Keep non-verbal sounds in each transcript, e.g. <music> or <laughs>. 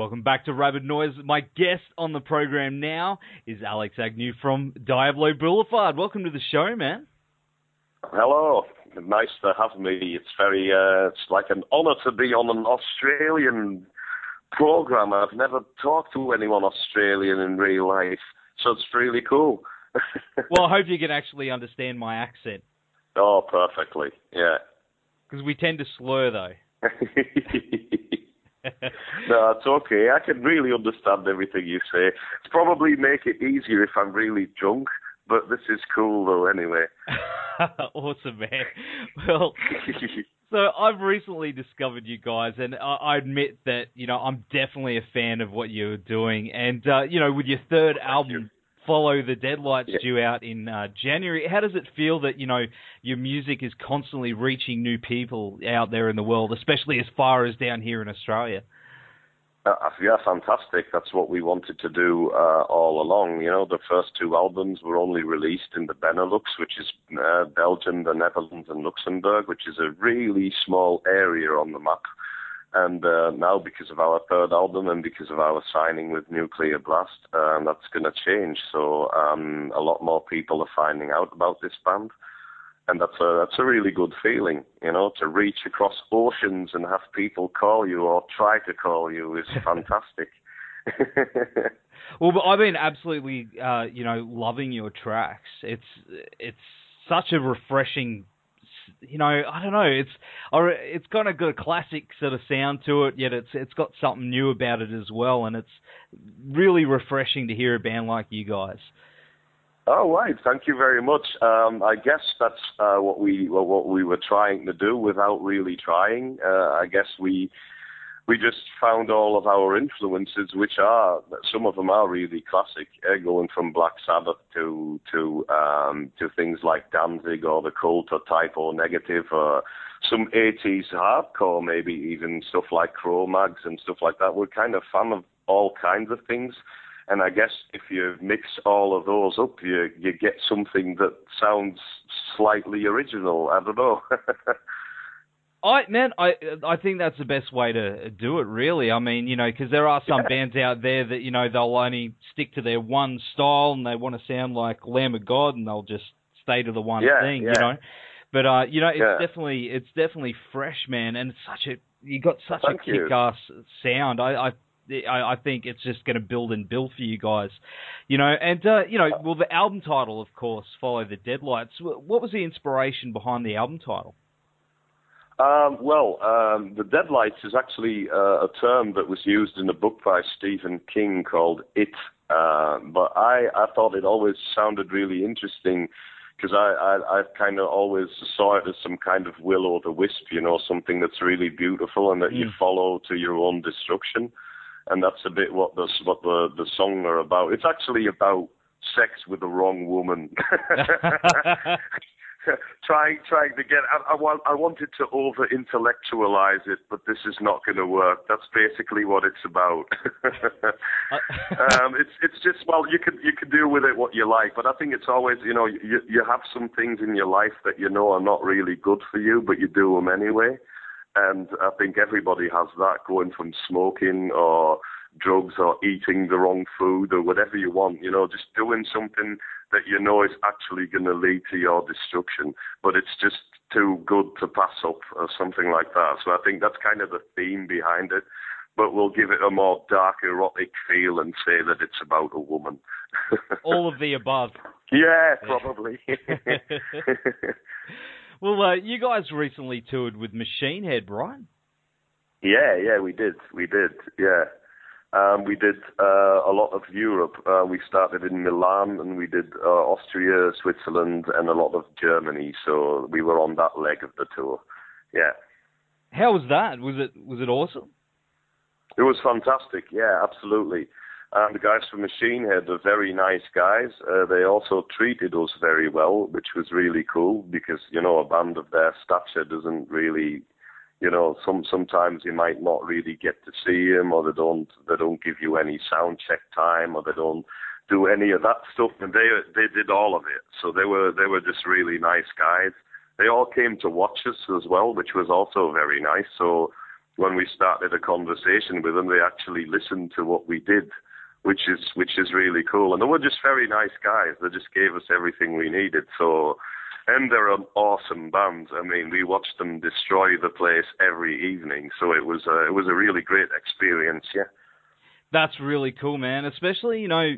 Welcome back to Rabid Noise. My guest on the program now is Alex Agnew from Diablo Boulevard. Welcome to the show, man. Hello. Nice to have me. It's very, uh, it's like an honour to be on an Australian program. I've never talked to anyone Australian in real life, so it's really cool. <laughs> well, I hope you can actually understand my accent. Oh, perfectly. Yeah. Because we tend to slur, though. <laughs> no, it's okay. I can really understand everything you say. It's probably make it easier if I'm really drunk, but this is cool though anyway. <laughs> awesome, man. Well, <laughs> so I've recently discovered you guys, and I, I admit that you know I'm definitely a fan of what you're doing, and uh, you know with your third Thank album. you. Follow the Deadlights Yeah. due out in uh, January. How does it feel that you know your music is constantly reaching new people out there in the world, especially as far as down here in Australia? Uh, yeah, fantastic. That's what we wanted to do uh, all along. You know, the first two albums were only released in the Benelux, which is uh, Belgium, the Netherlands, and Luxembourg, which is a really small area on the map. And uh, now, because of our third album and because of our signing with Nuclear Blast, um, that's going to change. So um, a lot more people are finding out about this band, and that's a that's a really good feeling. You know, to reach across oceans and have people call you or try to call you is <laughs> fantastic. <laughs> Well, but I've been absolutely, uh, you know, loving your tracks. It's it's such a refreshing, you know, I don't know. It's it's kind of got a classic sort of sound to it, yet it's it's got something new about it as well, and it's really refreshing to hear a band like you guys. Oh right, thank you very much. Um, I guess that's uh, what we what we were trying to do without really trying. Uh, I guess we we just found all of our influences, which are some of them are really classic, eh, going from Black Sabbath to to um, to things like Danzig or the Cult or Type O Negative or some 80s hardcore, maybe even stuff like Cro-Mags and stuff like that. We're kind of fan of all kinds of things. And I guess if you mix all of those up, you you get something that sounds slightly original. I don't know. <laughs> I man, I I think that's the best way to do it. Really, I mean, you know, because there are some bands out there that you know they'll only stick to their one style and they want to sound like Lamb of God and they'll just stay to the one Yeah, thing, yeah. you know. But uh, you know, it's Yeah. definitely it's definitely fresh, man, and it's such a you got such Thank a you. kick-ass sound. I. I I I think it's just going to build and build for you guys, you know. And uh, you know, well, the album title, of course, "Follow the Deadlights." What was the inspiration behind the album title? Um, well, um, the deadlights is actually uh, a term that was used in a book by Stephen King called It. Uh, but I, I thought it always sounded really interesting because I, I, I kind of always saw it as some kind of will o' the wisp, you know, something that's really beautiful and that you Mm. follow to your own destruction. And that's a bit what the what the the song are about. It's actually about sex with the wrong woman. <laughs> <laughs> trying trying to get I, I want I wanted to over intellectualize it, but this is not going to work. That's basically what it's about. <laughs> um, it's it's just well, you can you can do with it what you like, but I think it's always you know you you have some things in your life that you know are not really good for you, but you do them anyway. And I think everybody has that going from smoking or drugs or eating the wrong food or whatever you want, you know, just doing something that you know is actually going to lead to your destruction, but it's just too good to pass up or something like that. So I think that's kind of the theme behind it. But we'll give it a more dark, erotic feel and say that it's about a woman. <laughs> All of the above. yeah, probably. <laughs> <laughs> well, uh, you guys recently toured with Machine Head, right? Yeah, yeah, we did. We did. Yeah. Um, we did uh, a lot of Europe. Uh, we started in Milan and we did uh, Austria, Switzerland, and a lot of Germany. So we were on that leg of the tour. Yeah. How was that? Was it was it awesome? It was fantastic. Yeah, absolutely. And the guys from Machine Head are very nice guys. Uh, they also treated us very well, which was really cool because you know a band of their stature doesn't really, you know, some sometimes you might not really get to see them, or they don't they don't give you any sound check time, or they don't do any of that stuff. And they they did all of it. So they were they were just really nice guys. They all came to watch us as well, which was also very nice. So when we started a conversation with them, they actually listened to what we did which is which is really cool. And they were just very nice guys. They just gave us everything we needed. So, and they're an awesome band. I mean, we watched them destroy the place every evening. So it was a, it was a really great experience. Yeah. That's really cool, man. Especially you know,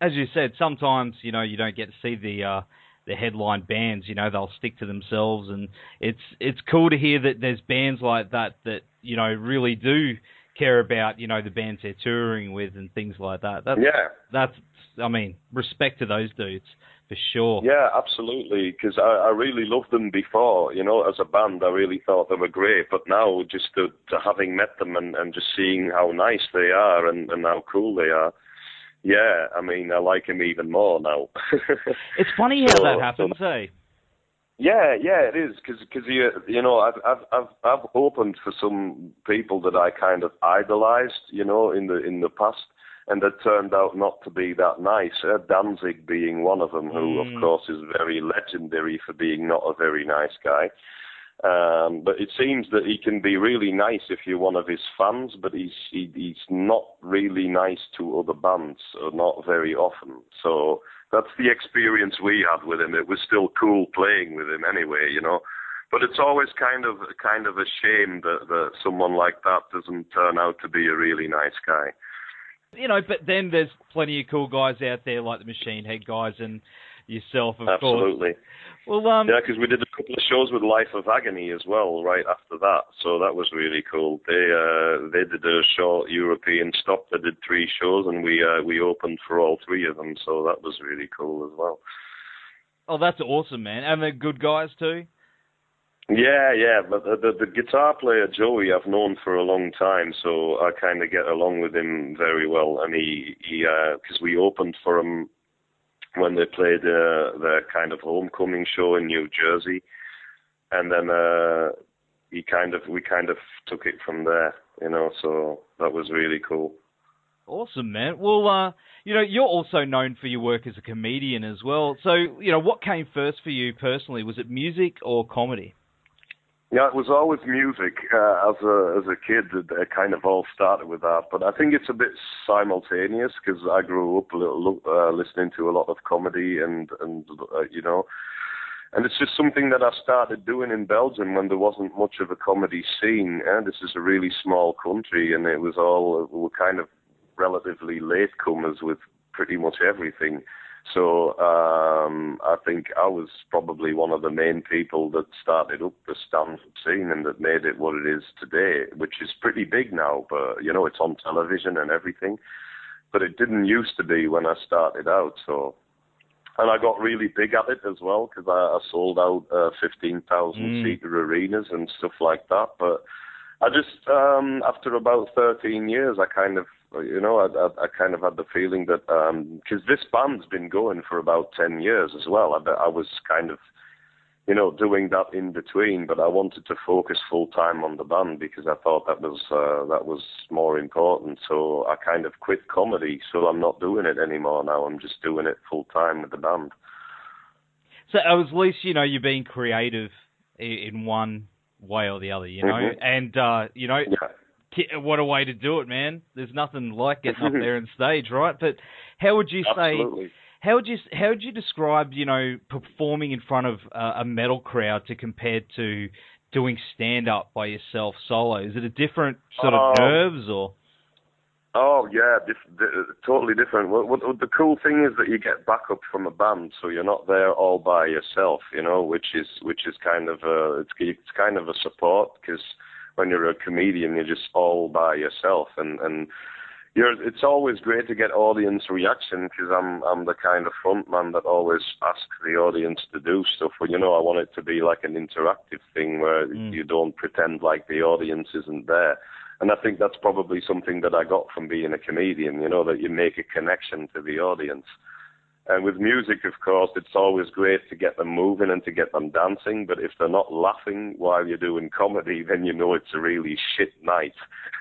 as you said, sometimes you know you don't get to see the. Uh, the headline bands, you know, they'll stick to themselves, and it's it's cool to hear that there's bands like that that you know really do care about you know the bands they're touring with and things like that. That's, yeah, that's I mean respect to those dudes for sure. Yeah, absolutely. Because I, I really loved them before. You know, as a band, I really thought they were great. But now, just to, to having met them and, and just seeing how nice they are and, and how cool they are. Yeah, I mean, I like them even more now. <laughs> it's funny how so, that happens, so, eh? Yeah, yeah, it is because because you you know I've I've I've I've opened for some people that I kind of idolized, you know, in the in the past, and that turned out not to be that nice. Uh, Danzig being one of them, who mm. of course is very legendary for being not a very nice guy. Um, but it seems that he can be really nice if you're one of his fans, but he's he, he's not really nice to other bands, or not very often. So that's the experience we had with him. It was still cool playing with him anyway, you know. But it's always kind of kind of a shame that, that someone like that doesn't turn out to be a really nice guy. You know, but then there's plenty of cool guys out there like the Machine Head guys and yourself, of Absolutely. course. Absolutely. Well, um, yeah, because we did a couple of shows with Life of Agony as well, right after that. So that was really cool. They uh, they did a short European stop. They did three shows, and we uh, we opened for all three of them. So that was really cool as well. Oh, that's awesome, man! And they're good guys too. Yeah, yeah, but the, the, the guitar player Joey I've known for a long time, so I kind of get along with him very well. And he he because uh, we opened for him when they played uh, their kind of homecoming show in New Jersey, and then uh, he kind of we kind of took it from there, you know. So that was really cool. Awesome, man. Well, uh, you know, you're also known for your work as a comedian as well. So, you know, what came first for you personally? Was it music or comedy? Yeah, it was always music. Uh, as a as a kid, it, it kind of all started with that. But I think it's a bit simultaneous because I grew up a little, uh, listening to a lot of comedy and and uh, you know, and it's just something that I started doing in Belgium when there wasn't much of a comedy scene. And this is a really small country, and it was all we were kind of relatively latecomers with pretty much everything. So um, I think I was probably one of the main people that started up the stand-up scene and that made it what it is today, which is pretty big now. But you know, it's on television and everything. But it didn't used to be when I started out. So, and I got really big at it as well because I, I sold out uh, fifteen thousand mm. seater arenas and stuff like that. But I just um, after about thirteen years, I kind of you know, I, I, I kind of had the feeling that because um, this band's been going for about ten years as well. I, I was kind of, you know, doing that in between, but I wanted to focus full time on the band because I thought that was uh, that was more important. So I kind of quit comedy. So I'm not doing it anymore now. I'm just doing it full time with the band. So at least you know you're being creative in one way or the other, you know, mm-hmm. and uh, you know. Yeah what a way to do it, man. There's nothing like getting up <laughs> there on stage, right? But how would you say? Absolutely. How would you how would you describe you know performing in front of uh, a metal crowd to compared to doing stand up by yourself solo? Is it a different sort of um, nerves or? Oh yeah, diff- totally different. What, what, what, the cool thing is that you get backup from a band, so you're not there all by yourself, you know, which is which is kind of a it's, it's kind of a support because when you're a comedian, you're just all by yourself, and and you're, it's always great to get audience reaction because I'm I'm the kind of frontman that always asks the audience to do stuff. But you know, I want it to be like an interactive thing where mm. you don't pretend like the audience isn't there. And I think that's probably something that I got from being a comedian. You know, that you make a connection to the audience. And with music, of course, it's always great to get them moving and to get them dancing. But if they're not laughing while you're doing comedy, <laughs> then you know it's a really shit night.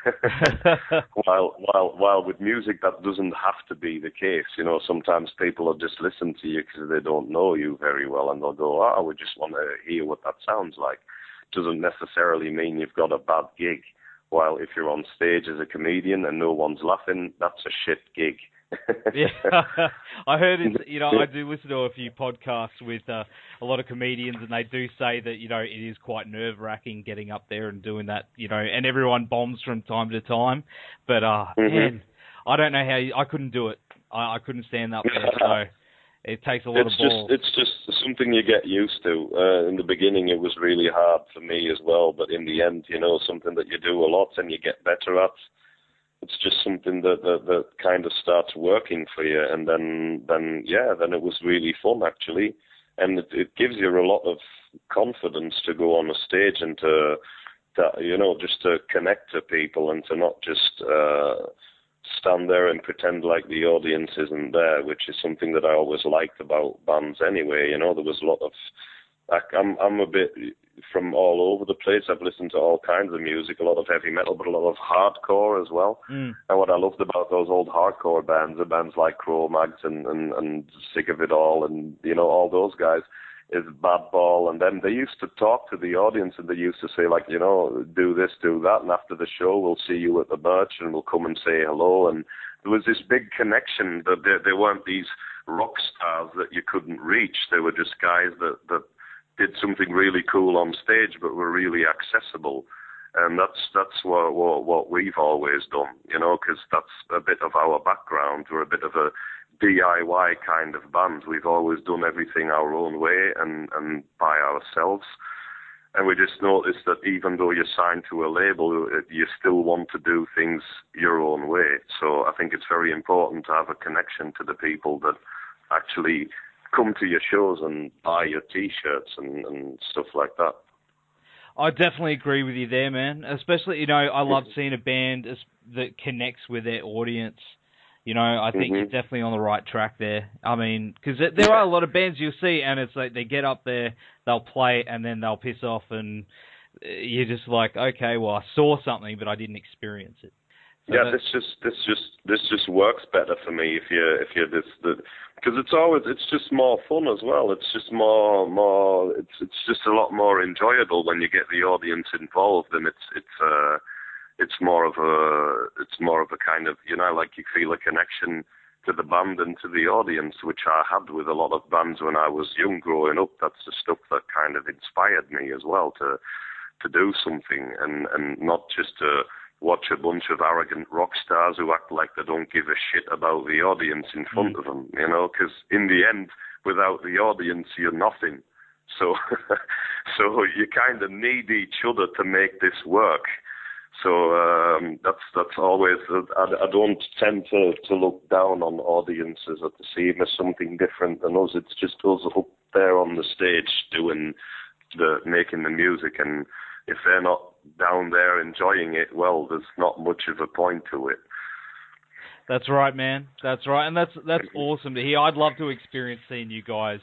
<laughs> while while while with music, that doesn't have to be the case. You know, sometimes people will just listen to you because they don't know you very well, and they'll go, ah, "Oh, we just want to hear what that sounds like." Doesn't necessarily mean you've got a bad gig. While if you're on stage as a comedian and no one's laughing, that's a shit gig <laughs> yeah, I heard it. You know, I <laughs> do listen to a few podcasts with uh, a lot of comedians, and they do say that you know it is quite nerve wracking getting up there and doing that. You know, and everyone bombs from time to time, but uh, mm-hmm. man, I don't know how you, I couldn't do it. I, I couldn't stand up there, so it takes a lot it's of balls. Just, it's just something you get used to. Uh, in the beginning, it was really hard for me as well, but in the end, you know, something that you do a lot and you get better at it's just something that, that that kind of starts working for you, and then then yeah, then it was really fun actually, and it, it gives you a lot of confidence to go on a stage and to, to you know just to connect to people and to not just uh, stand there and pretend like the audience isn't there, which is something that I always liked about bands anyway. You know, there was a lot of I, I'm I'm a bit from all over the place. I've listened to all kinds of music, a lot of heavy metal, but a lot of hardcore as well. Mm. And what I loved about those old hardcore bands, the bands like Cro-Mags and, and, and Sick of It All and, you know, all those guys, is Madball. And then they used to talk to the audience and they used to say, like, you know, do this, do that. And after the show, we'll see you at the merch and we'll come and say hello. And there was this big connection that there, there weren't these rock stars that you couldn't reach. They were just guys that, that did something really cool on stage, but were really accessible. And that's that's what what, what we've always done, you know, because that's a bit of our background. We're a bit of a DIY kind of band. We've always done everything our own way and and by ourselves. And we just noticed that even though you're signed to a label, you still want to do things your own way. So I think it's very important to have a connection to the people that actually come to your shows and buy your T-shirts and, and stuff like that. I definitely agree with you there, man. Especially, you know, I love seeing a band that connects with their audience. You know, I think mm-hmm. you're definitely on the right track there. I mean, because there are a lot of bands you'll see, and it's like they get up there, they'll play, and then they'll piss off, and you're just like, okay, well, I saw something, but I didn't experience it. Yeah, this just this just this just works better for me if you if you this the because it's always it's just more fun as well. It's just more more it's it's just a lot more enjoyable when you get the audience involved and it's it's uh it's more of a it's more of a kind of you know like you feel a connection to the band and to the audience, which I had with a lot of bands when I was young growing up. That's the stuff that kind of inspired me as well to to do something and and not just to watch a bunch of arrogant rock stars who act like they don't give a shit about the audience in front mm. of them, you know, because in the end, without the audience, you're nothing. So, <laughs> so you kind of need each other to make this work. So um, that's that's always. I, I don't tend to to look down on audiences or to see them as something different than us. It's just us up there on the stage doing the making the music, and if they're not down there enjoying it, well, there's not much of a point to it. That's right, man. That's right, and that's that's awesome to hear. I'd love to experience seeing you guys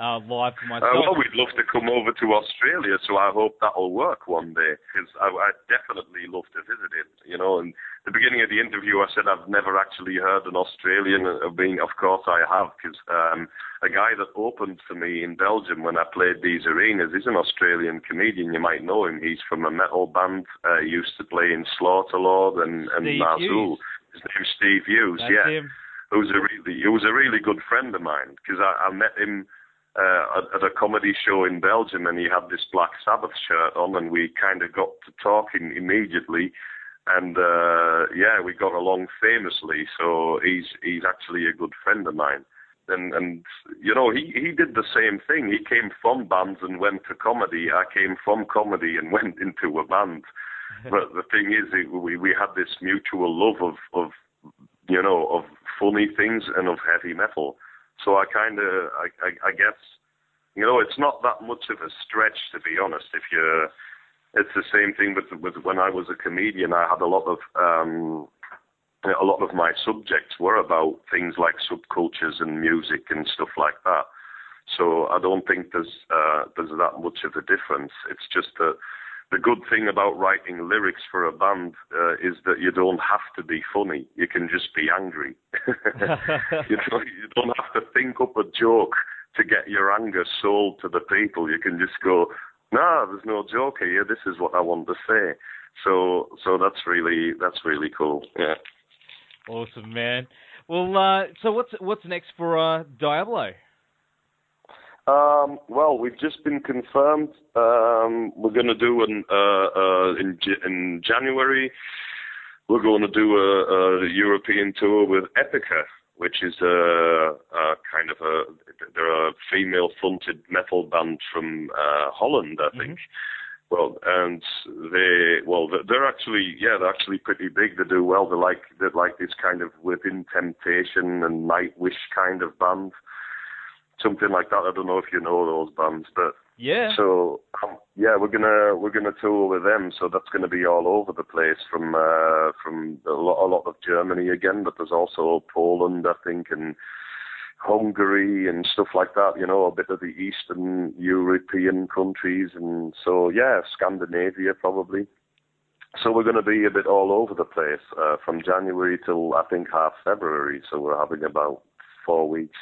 uh, live for myself. Uh, well, we'd love to come over to Australia, so I hope that'll work one day because I, I definitely love to visit it. You know, and the beginning of the interview, I said I've never actually heard an Australian uh, being. Of course, I have because um, a guy that opened for me in Belgium when I played these arenas is an Australian comedian. You might know him. He's from a metal band. Uh, used to play in Slaughterlord and and Nazxul. His name's Steve Hughes. That's yeah, him. who's a really he was a really good friend of mine because I, I met him. Uh, at, a comedy show in Belgium, and he had this Black Sabbath shirt on, and we kind of got to talking immediately and uh, yeah, we got along famously. So he's he's actually a good friend of mine. And and you know he he did the same thing. He came from bands and went to comedy. I came from comedy and <laughs> went into a band. but the thing is, we we had this mutual love of of you know, of funny things and of heavy metal. So I kind of, I, I, I guess, you know, it's not that much of a stretch to be honest. If you're, it's the same thing with with when I was a comedian. I had a lot of um, a lot of my subjects were about things like subcultures and music and stuff like that. So I don't think there's uh, there's that much of a difference. It's just that the good thing about writing lyrics for a band uh, is that you don't have to be funny. You can just be angry. <laughs> you, <laughs> don't, you don't have to think up a joke to get your anger sold to the people. You can just go, no, there's no joke here. This is what I want to say. So, so that's really that's really cool. Yeah. Awesome, man. Well, uh, so what's what's next for uh, Diablo? Um, well, we've just been confirmed. Um, we're going to do an uh, uh, in in January. We're going to do a, a European tour with Epica, which is a, a, kind of a they're a female fronted metal band from uh, Holland, I think. Mm-hmm. Well, and they well they're actually yeah they're actually pretty big. They do well. They're like they're like this kind of within temptation and Nightwish kind of band something like that. I don't know if you know those bands, but yeah. So um, yeah, we're gonna we're gonna tour with them. So that's gonna be all over the place from uh, from a lot, a lot of Germany again, but there's also Poland, I think, and Hungary and stuff like that. You know, a bit of the Eastern European countries, and so yeah, Scandinavia probably. So we're going to be a bit all over the place uh, from January till I think half February. So we're having about four weeks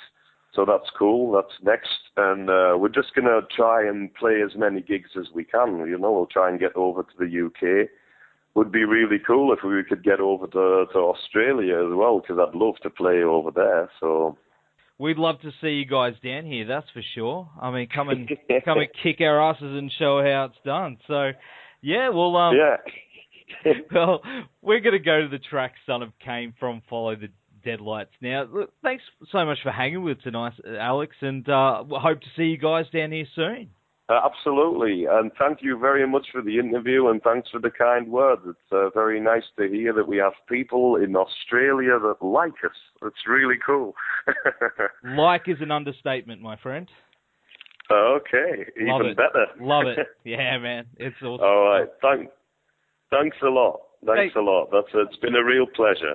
so that's cool. That's next, and uh, we're just gonna try and play as many gigs as we can. You know, we'll try and get over to the UK. Would be really cool if we could get over to to Australia as well, because I'd love to play over there. So we'd love to see you guys down here. That's for sure. I mean, come and <laughs> come and kick our asses and show how it's done. So, yeah, well, um, yeah. <laughs> well, we're going to go to the track "Son of Cain" from "Follow the Deadlights. Now, look, thanks so much for hanging with tonight, Alex, and uh, hope to see you guys down here soon. Uh, absolutely, and thank you very much for the interview, and thanks for the kind words. It's uh, very nice to hear that we have people in Australia that like us. It's really cool. <laughs> like is an understatement, my friend. Okay, Love even it. better. Love it. <laughs> Yeah, man, it's awesome. All right, thanks. Thanks a lot. Thanks hey. a lot. That's it's been a real pleasure.